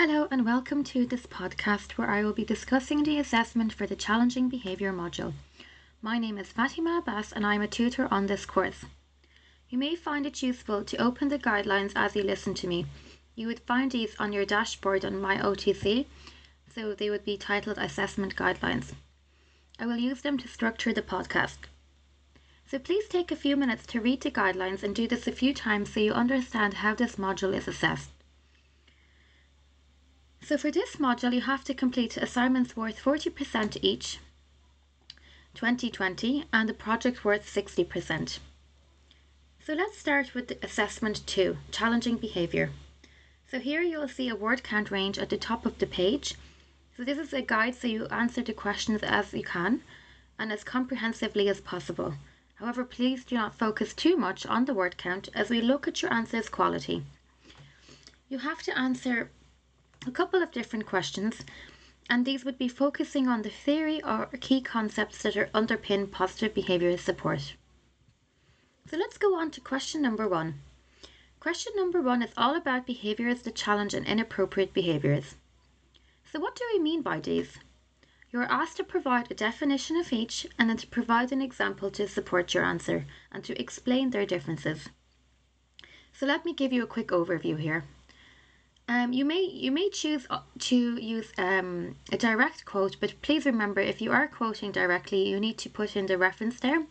Hello, and welcome to this podcast where I will be discussing the assessment for the Challenging Behaviour module. My name is Fatima Abbas, and I'm a tutor on this course. You may find it useful to open the guidelines as you listen to me. You would find these on your dashboard on my OTC, so they would be titled Assessment Guidelines. I will use them to structure the podcast. So please take a few minutes to read the guidelines and do this a few times so you understand how this module is assessed. So for this module, you have to complete assignments worth 40% each, 2020, and the project worth 60%. So let's start with assessment 2, challenging behaviour. So here you will see a word count range at the top of the page. So this is a guide so you answer the questions as you can and as comprehensively as possible. However, please do not focus too much on the word count as we look at your answers quality. You have to answer a couple of different questions, and these would be focusing on the theory or key concepts that are underpin positive behaviour support. So let's go on to question number one. Question number one is all about behaviours that challenge and inappropriate behaviours. So, what do we mean by these? You are asked to provide a definition of each and then to provide an example to support your answer and to explain their differences. So, let me give you a quick overview here. Um, you may you may choose uh, to use um, a direct quote, but please remember if you are quoting directly, you need to put in the reference there.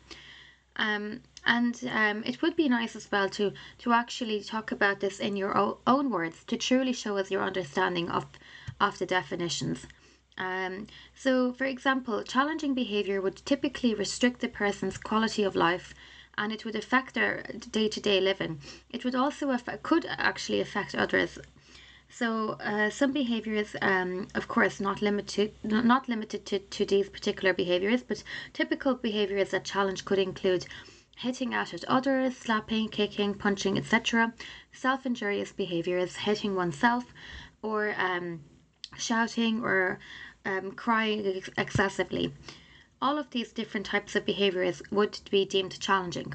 Um, and um, it would be nice as well to to actually talk about this in your own words to truly show us your understanding of of the definitions. Um, so, for example, challenging behavior would typically restrict the person's quality of life and it would affect their day to day living. It would also affect, could actually affect others so uh, some behaviors, um, of course, not limited not limited to, to these particular behaviors, but typical behaviors that challenge could include hitting out at others, slapping, kicking, punching, etc. Self-injurious behaviors, hitting oneself, or um, shouting or um, crying ex- excessively. All of these different types of behaviors would be deemed challenging,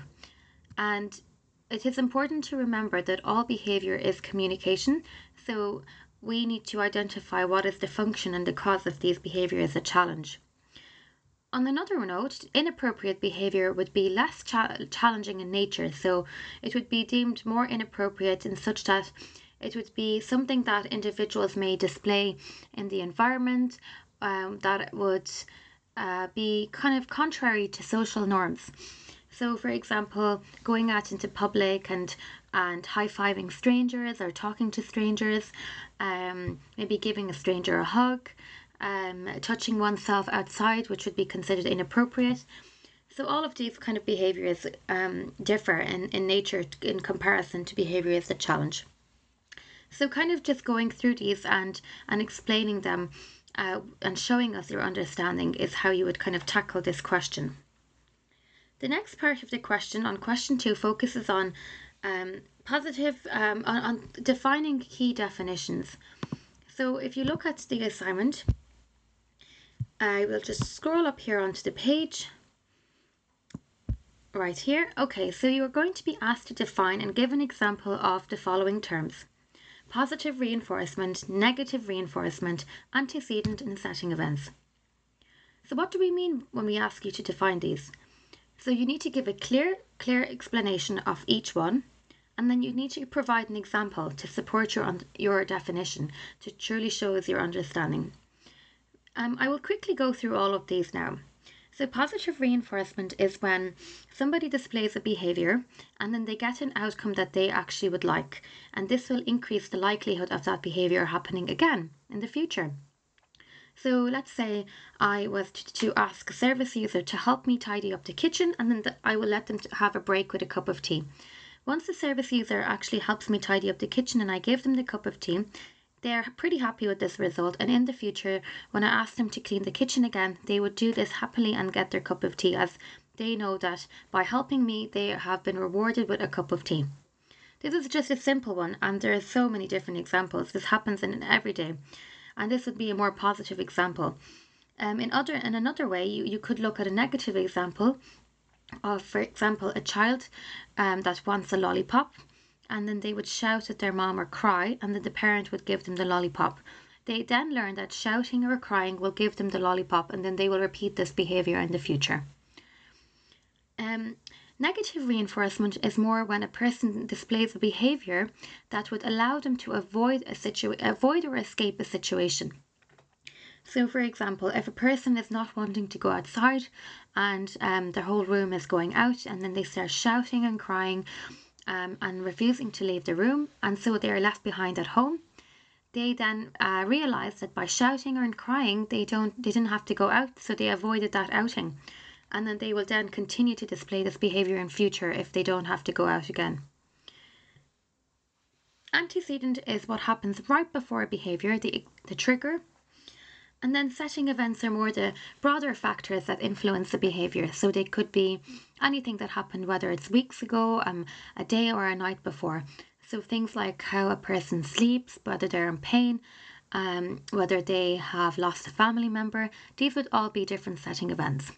and it is important to remember that all behavior is communication, so we need to identify what is the function and the cause of these behaviors a challenge. On another note, inappropriate behavior would be less cha- challenging in nature, so it would be deemed more inappropriate in such that it would be something that individuals may display in the environment um, that would uh, be kind of contrary to social norms. So, for example, going out into public and and high fiving strangers or talking to strangers, um, maybe giving a stranger a hug, um, touching oneself outside, which would be considered inappropriate. So, all of these kind of behaviors um, differ in, in nature in comparison to behaviors that challenge. So, kind of just going through these and, and explaining them uh, and showing us your understanding is how you would kind of tackle this question. The next part of the question on question two focuses on um, positive, um, on, on defining key definitions. So if you look at the assignment, I will just scroll up here onto the page right here. Okay, so you are going to be asked to define and give an example of the following terms. Positive reinforcement, negative reinforcement, antecedent and setting events. So what do we mean when we ask you to define these? So you need to give a clear, clear explanation of each one, and then you need to provide an example to support your your definition to truly show your understanding. Um, I will quickly go through all of these now. So positive reinforcement is when somebody displays a behavior and then they get an outcome that they actually would like, and this will increase the likelihood of that behavior happening again in the future. So let's say I was to ask a service user to help me tidy up the kitchen and then the, I will let them have a break with a cup of tea. Once the service user actually helps me tidy up the kitchen and I give them the cup of tea, they're pretty happy with this result and in the future when I ask them to clean the kitchen again, they would do this happily and get their cup of tea as they know that by helping me they have been rewarded with a cup of tea. This is just a simple one and there are so many different examples. This happens in every day and this would be a more positive example. Um, in other in another way, you, you could look at a negative example of, for example, a child um, that wants a lollipop and then they would shout at their mom or cry, and then the parent would give them the lollipop. They then learn that shouting or crying will give them the lollipop, and then they will repeat this behavior in the future. Um, negative reinforcement is more when a person displays a behavior that would allow them to avoid a situ- avoid or escape a situation. So, for example, if a person is not wanting to go outside and um, their whole room is going out, and then they start shouting and crying um, and refusing to leave the room, and so they are left behind at home, they then uh, realize that by shouting and crying, they don't they didn't have to go out, so they avoided that outing, and then they will then continue to display this behavior in future if they don't have to go out again. Antecedent is what happens right before a behavior, the, the trigger, and then setting events are more the broader factors that influence the behaviour. So they could be anything that happened, whether it's weeks ago, um, a day, or a night before. So things like how a person sleeps, whether they're in pain, um, whether they have lost a family member, these would all be different setting events.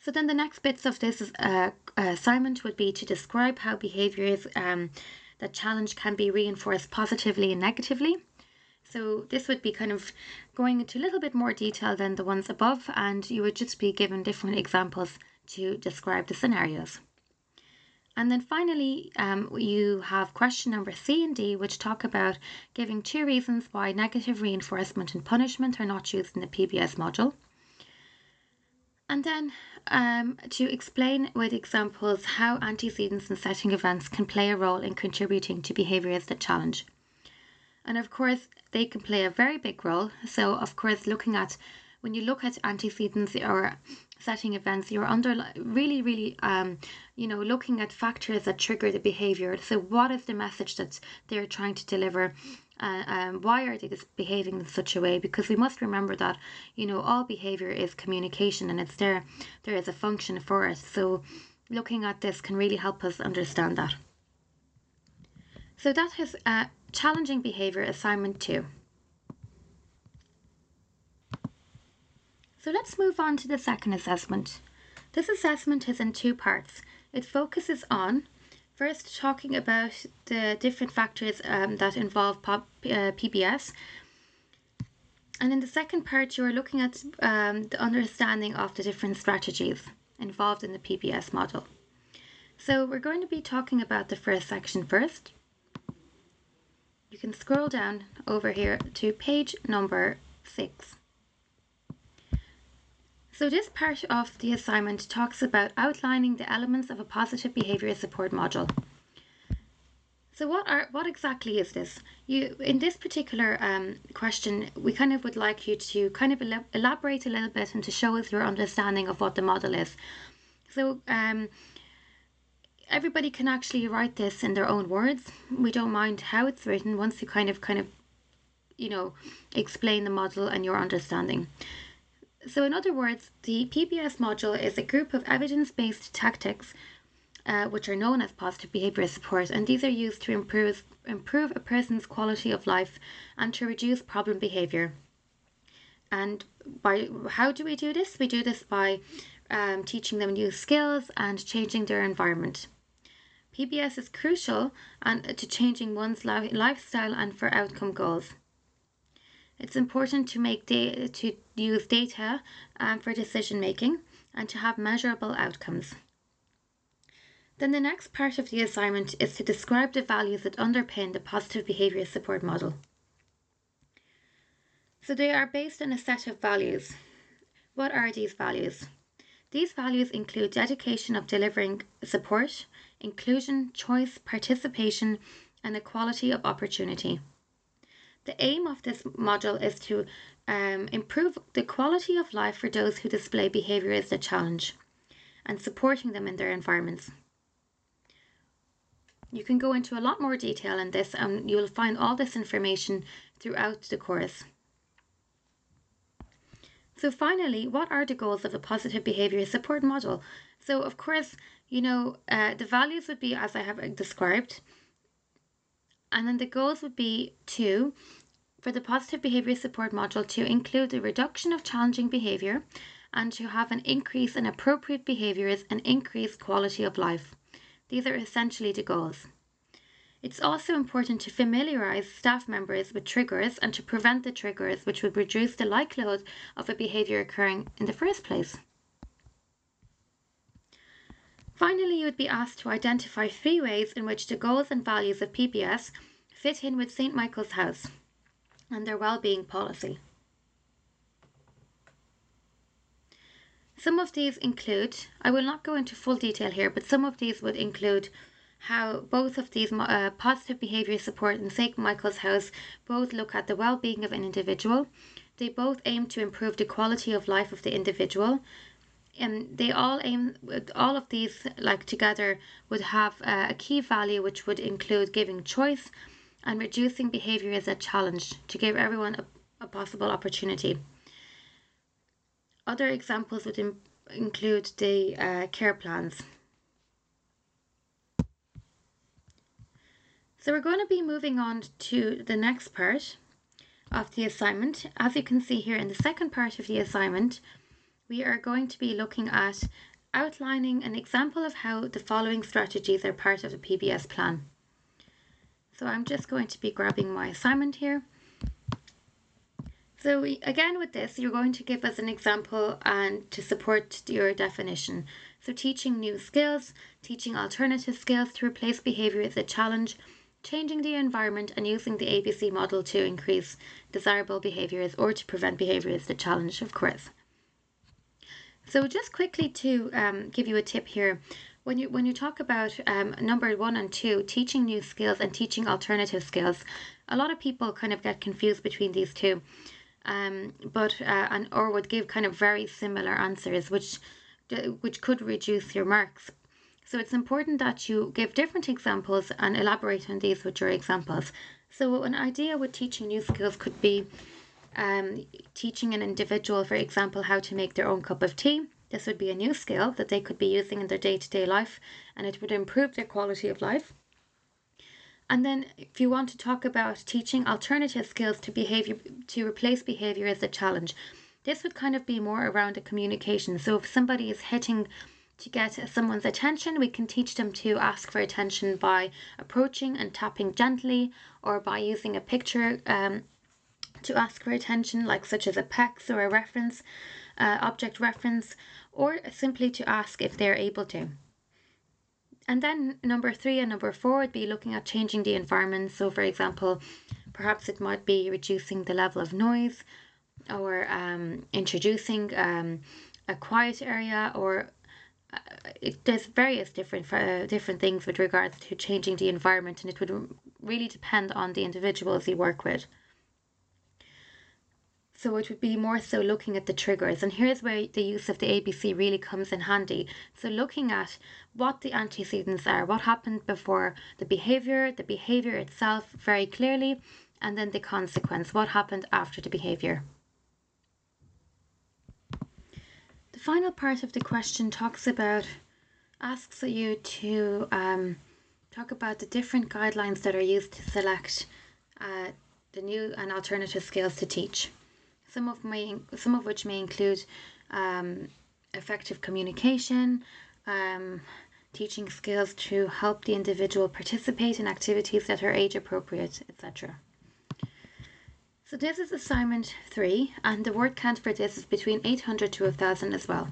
So then the next bits of this uh, assignment would be to describe how behaviours um, that challenge can be reinforced positively and negatively. So this would be kind of going into a little bit more detail than the ones above and you would just be given different examples to describe the scenarios. And then finally, um, you have question number C and D, which talk about giving two reasons why negative reinforcement and punishment are not used in the PBS module. And then um, to explain with examples how antecedents and setting events can play a role in contributing to behaviours that challenge. And of course, they can play a very big role. So, of course, looking at when you look at antecedents or setting events, you're under really, really, um, you know, looking at factors that trigger the behavior. So, what is the message that they're trying to deliver? Uh, um, why are they behaving in such a way? Because we must remember that, you know, all behavior is communication, and it's there. There is a function for it. So, looking at this can really help us understand that. So that has uh, Challenging Behavior Assignment 2. So let's move on to the second assessment. This assessment is in two parts. It focuses on first talking about the different factors um, that involve pop, uh, PBS. And in the second part, you are looking at um, the understanding of the different strategies involved in the PBS model. So we're going to be talking about the first section first you can scroll down over here to page number six. So this part of the assignment talks about outlining the elements of a positive behavior support module. So what are what exactly is this? You in this particular um, question, we kind of would like you to kind of elaborate a little bit and to show us your understanding of what the model is. So um, everybody can actually write this in their own words. We don't mind how it's written once you kind of kind of you know explain the model and your understanding. So in other words, the PBS module is a group of evidence-based tactics uh, which are known as positive behavior support and these are used to improve improve a person's quality of life and to reduce problem behavior. And by how do we do this? We do this by um, teaching them new skills and changing their environment. PBS is crucial and to changing one's lifestyle and for outcome goals. It's important to make da- to use data um, for decision making and to have measurable outcomes. Then the next part of the assignment is to describe the values that underpin the positive behaviour support model. So they are based on a set of values. What are these values? These values include dedication of delivering support, inclusion, choice, participation, and equality of opportunity. The aim of this module is to um, improve the quality of life for those who display behaviour as a challenge and supporting them in their environments. You can go into a lot more detail in this and you'll find all this information throughout the course. So finally, what are the goals of a positive behaviour support model? So of course, you know, uh, the values would be as I have described. And then the goals would be to, for the positive behavior support module, to include the reduction of challenging behavior and to have an increase in appropriate behaviors and increased quality of life. These are essentially the goals. It's also important to familiarise staff members with triggers and to prevent the triggers which would reduce the likelihood of a behaviour occurring in the first place. Finally, you would be asked to identify three ways in which the goals and values of PBS fit in with St Michael's House and their well-being policy. Some of these include, I will not go into full detail here, but some of these would include how both of these uh, positive behaviour support and St Michael's House both look at the well-being of an individual. They both aim to improve the quality of life of the individual. And they all aim all of these like together would have uh, a key value which would include giving choice and reducing behavior as a challenge to give everyone a, a possible opportunity. Other examples would include the uh, care plans so we're going to be moving on to the next part of the assignment as you can see here in the second part of the assignment we are going to be looking at outlining an example of how the following strategies are part of the PBS plan. So I'm just going to be grabbing my assignment here. So we, again with this, you're going to give us an example and to support your definition. So teaching new skills, teaching alternative skills to replace behaviour as a challenge, changing the environment and using the ABC model to increase desirable behaviours or to prevent behaviour is the challenge, of course. So just quickly to um, give you a tip here, when you when you talk about um, number one and two, teaching new skills and teaching alternative skills, a lot of people kind of get confused between these two, um, but uh, and or would give kind of very similar answers, which which could reduce your marks. So it's important that you give different examples and elaborate on these with your examples. So an idea with teaching new skills could be um, teaching an individual, for example, how to make their own cup of tea. This would be a new skill that they could be using in their day to day life and it would improve their quality of life. And then, if you want to talk about teaching alternative skills to behavior to replace behavior as a challenge, this would kind of be more around a communication. So, if somebody is hitting to get someone's attention, we can teach them to ask for attention by approaching and tapping gently or by using a picture um, to ask for attention, like such as a PECS or a reference, uh, object reference, or simply to ask if they're able to. And then number three and number four would be looking at changing the environment. So, for example, perhaps it might be reducing the level of noise or um, introducing um, a quiet area or it, does various different uh, different things with regards to changing the environment and it would really depend on the individuals you work with. So it would be more so looking at the triggers. And here's where the use of the ABC really comes in handy. So looking at what the antecedents are, what happened before the behavior, the behavior itself very clearly, and then the consequence, what happened after the behavior. The final part of the question talks about, asks you to um, talk about the different guidelines that are used to select uh, the new and alternative skills to teach some of my some of which may include um, effective communication, um, teaching skills to help the individual participate in activities that are age appropriate, etc. So this is assignment three, and the word count for this is between 800 to 1000 as well.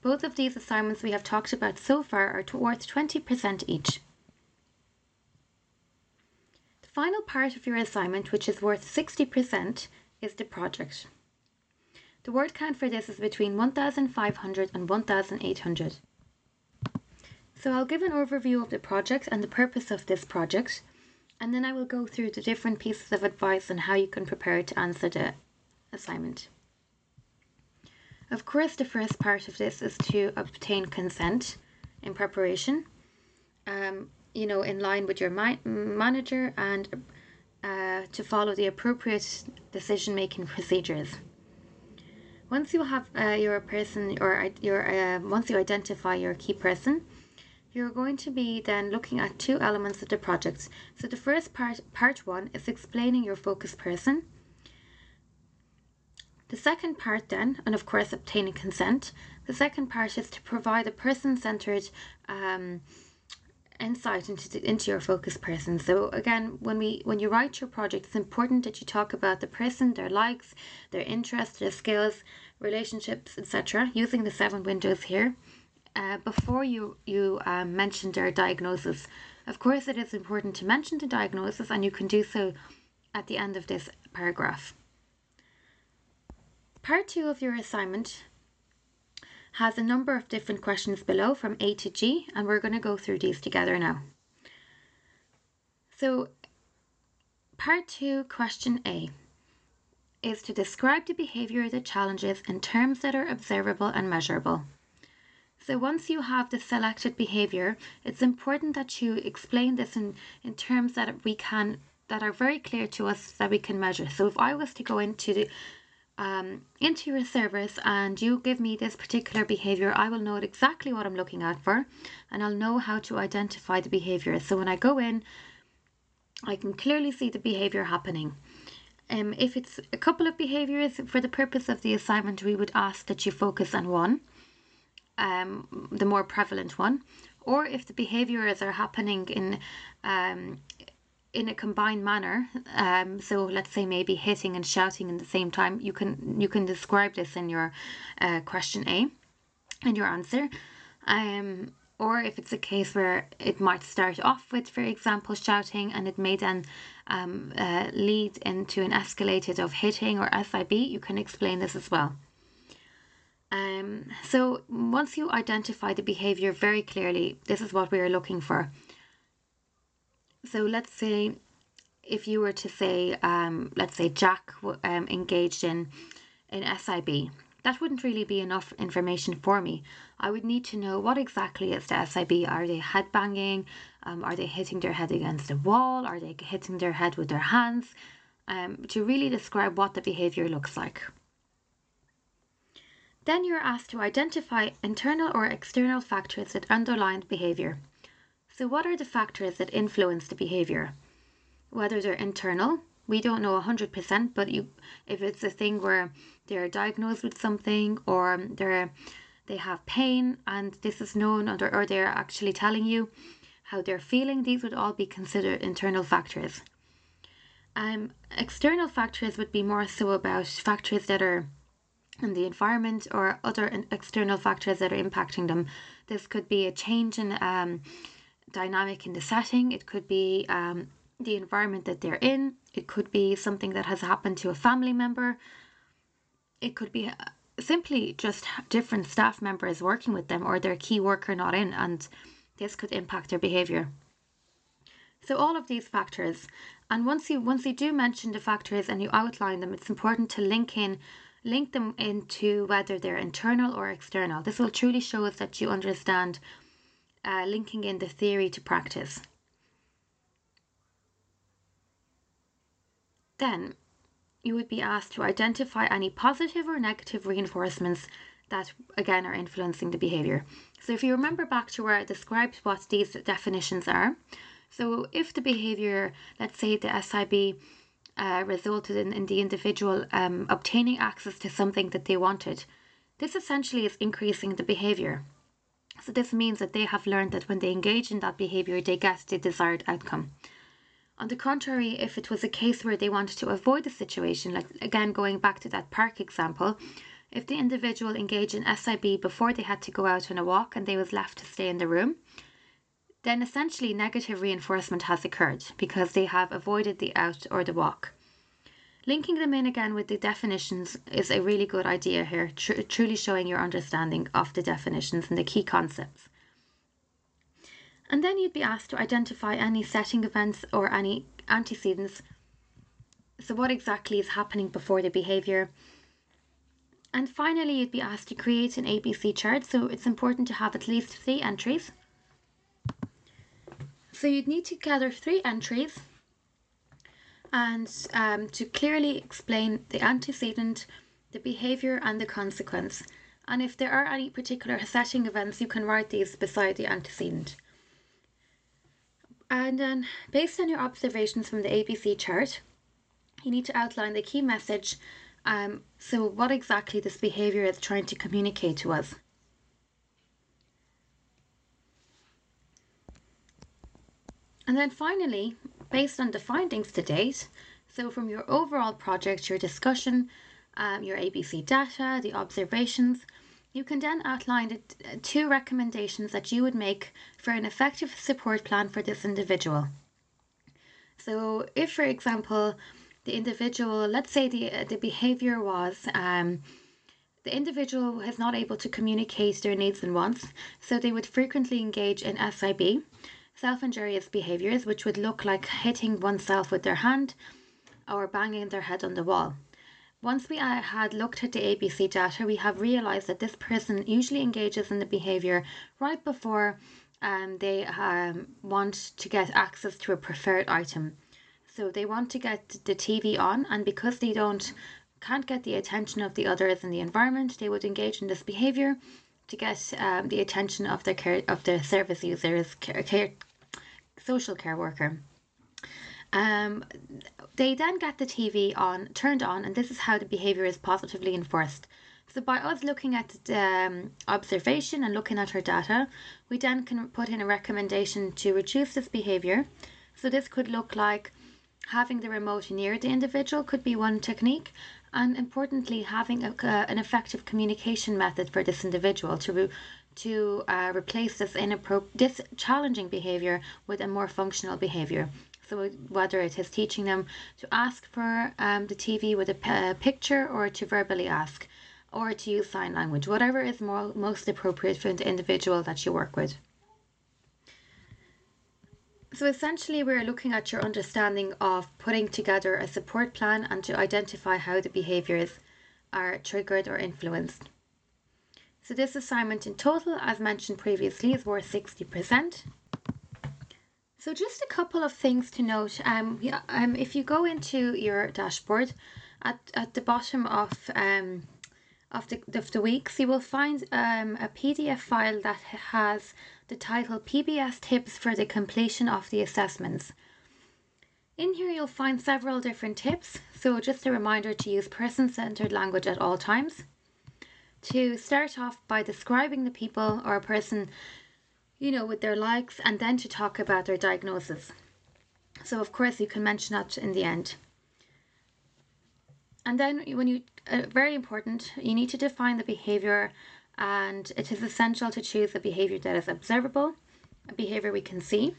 Both of these assignments we have talked about so far are worth 20% each. The final part of your assignment, which is worth 60%, is the project. The word count for this is between 1500 and 1800. So I'll give an overview of the project and the purpose of this project, and then I will go through the different pieces of advice on how you can prepare to answer the assignment. Of course, the first part of this is to obtain consent in preparation, um, you know, in line with your manager and uh, to follow the appropriate decision making procedures. Once you have uh, your person or your uh, once you identify your key person, you're going to be then looking at two elements of the project. So the first part, part one, is explaining your focus person. The second part then, and of course obtaining consent, the second part is to provide a person-centered um, insight into the, into your focus person. So again, when we when you write your project, it's important that you talk about the person, their likes, their interests, their skills, relationships, etc. Using the seven windows here. Uh, before you you um, mention their diagnosis, of course, it is important to mention the diagnosis, and you can do so at the end of this paragraph. Part two of your assignment has a number of different questions below from A to G, and we're going to go through these together now. So, part two, question A, is to describe the behaviour the challenges in terms that are observable and measurable. So once you have the selected behaviour, it's important that you explain this in, in terms that we can that are very clear to us that we can measure. So if I was to go into the um, into your service and you give me this particular behavior, I will know exactly what I'm looking out for and I'll know how to identify the behavior. So when I go in, I can clearly see the behavior happening. Um, if it's a couple of behaviors, for the purpose of the assignment, we would ask that you focus on one, um, the more prevalent one. Or if the behaviors are happening in um, in a combined manner um, so let's say maybe hitting and shouting in the same time you can you can describe this in your uh, question a and your answer um, or if it's a case where it might start off with for example shouting and it may then um, uh, lead into an escalated of hitting or sib you can explain this as well um, so once you identify the behavior very clearly this is what we are looking for so let's say if you were to say, um, let's say Jack um, engaged in in SIB, that wouldn't really be enough information for me. I would need to know what exactly is the SIB. Are they headbanging? Um, are they hitting their head against the wall? Are they hitting their head with their hands? Um, to really describe what the behavior looks like. Then you're asked to identify internal or external factors that underline the behavior. So, what are the factors that influence the behavior? Whether they're internal, we don't know 100%, but you, if it's a thing where they're diagnosed with something or they're they have pain and this is known or, or they're actually telling you how they're feeling, these would all be considered internal factors. Um, external factors would be more so about factors that are in the environment or other external factors that are impacting them. This could be a change in um, dynamic in the setting, it could be um, the environment that they're in, it could be something that has happened to a family member, it could be uh, simply just different staff members working with them or their key worker not in, and this could impact their behavior. So all of these factors, and once you once you do mention the factors and you outline them, it's important to link in link them into whether they're internal or external. This will truly show us that you understand uh, linking in the theory to practice. Then you would be asked to identify any positive or negative reinforcements that again are influencing the behavior. So if you remember back to where I described what these definitions are, so if the behavior, let's say the SIB uh, resulted in, in the individual um, obtaining access to something that they wanted, this essentially is increasing the behavior. So this means that they have learned that when they engage in that behavior, they get the desired outcome. On the contrary, if it was a case where they wanted to avoid the situation, like again going back to that park example, if the individual engaged in SIB before they had to go out on a walk and they was left to stay in the room, then essentially negative reinforcement has occurred because they have avoided the out or the walk. Linking them in again with the definitions is a really good idea here, tr- truly showing your understanding of the definitions and the key concepts. And then you'd be asked to identify any setting events or any antecedents. So, what exactly is happening before the behaviour? And finally, you'd be asked to create an ABC chart. So, it's important to have at least three entries. So, you'd need to gather three entries and um, to clearly explain the antecedent, the behaviour, and the consequence. And if there are any particular setting events, you can write these beside the antecedent. And then, based on your observations from the ABC chart, you need to outline the key message. Um, so, what exactly this behaviour is trying to communicate to us. And then finally, based on the findings to date, so from your overall project, your discussion, um, your ABC data, the observations, you can then outline the two recommendations that you would make for an effective support plan for this individual. So, if, for example, the individual, let's say the the behavior was um, the individual is not able to communicate their needs and wants, so they would frequently engage in SIB, self injurious behaviors, which would look like hitting oneself with their hand or banging their head on the wall. Once we uh, had looked at the ABC data, we have realized that this person usually engages in the behavior right before um, they um, want to get access to a preferred item. So they want to get the TV on, and because they don't can't get the attention of the others in the environment, they would engage in this behavior to get um, the attention of their care of the service users, care, care social care worker. Um, they then get the TV on, turned on, and this is how the behavior is positively enforced. So by us looking at the um, observation and looking at her data, we then can put in a recommendation to reduce this behavior. So this could look like having the remote near the individual could be one technique, and importantly, having a, uh, an effective communication method for this individual to to uh, replace this inappro- this challenging behavior with a more functional behavior. So whether it is teaching them to ask for um, the TV with a p- picture or to verbally ask or to use sign language, whatever is more, most appropriate for the individual that you work with. So essentially we're looking at your understanding of putting together a support plan and to identify how the behaviours are triggered or influenced. So this assignment in total, as mentioned previously, is worth 60%. So just a couple of things to note. Um, yeah, um, if you go into your dashboard, at, at the bottom of um, of the of the weeks, you will find um, a PDF file that has the title PBS Tips for the Completion of the Assessments. In here, you'll find several different tips. So just a reminder to use person-centered language at all times. To start off by describing the people or a person you know, with their likes, and then to talk about their diagnosis. So, of course, you can mention that in the end. And then, when you, uh, very important, you need to define the behavior, and it is essential to choose a behavior that is observable, a behavior we can see,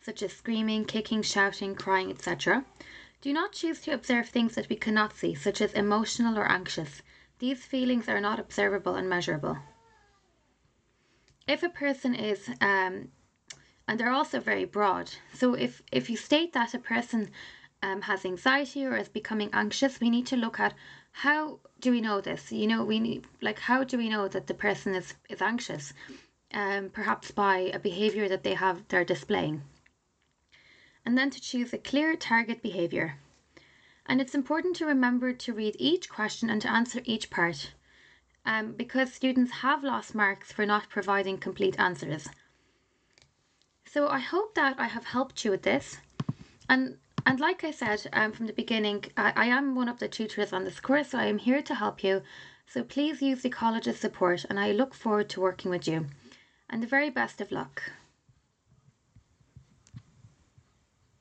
such as screaming, kicking, shouting, crying, etc. Do not choose to observe things that we cannot see, such as emotional or anxious. These feelings are not observable and measurable. If a person is um, and they're also very broad so if if you state that a person um, has anxiety or is becoming anxious we need to look at how do we know this? You know we need like how do we know that the person is is anxious um, perhaps by a behavior that they have they're displaying? And then to choose a clear target behavior and it's important to remember to read each question and to answer each part um, because students have lost marks for not providing complete answers. So I hope that I have helped you with this. And and like I said um, from the beginning, I, I am one of the tutors on this course, so I am here to help you. So please use the college's support and I look forward to working with you. And the very best of luck.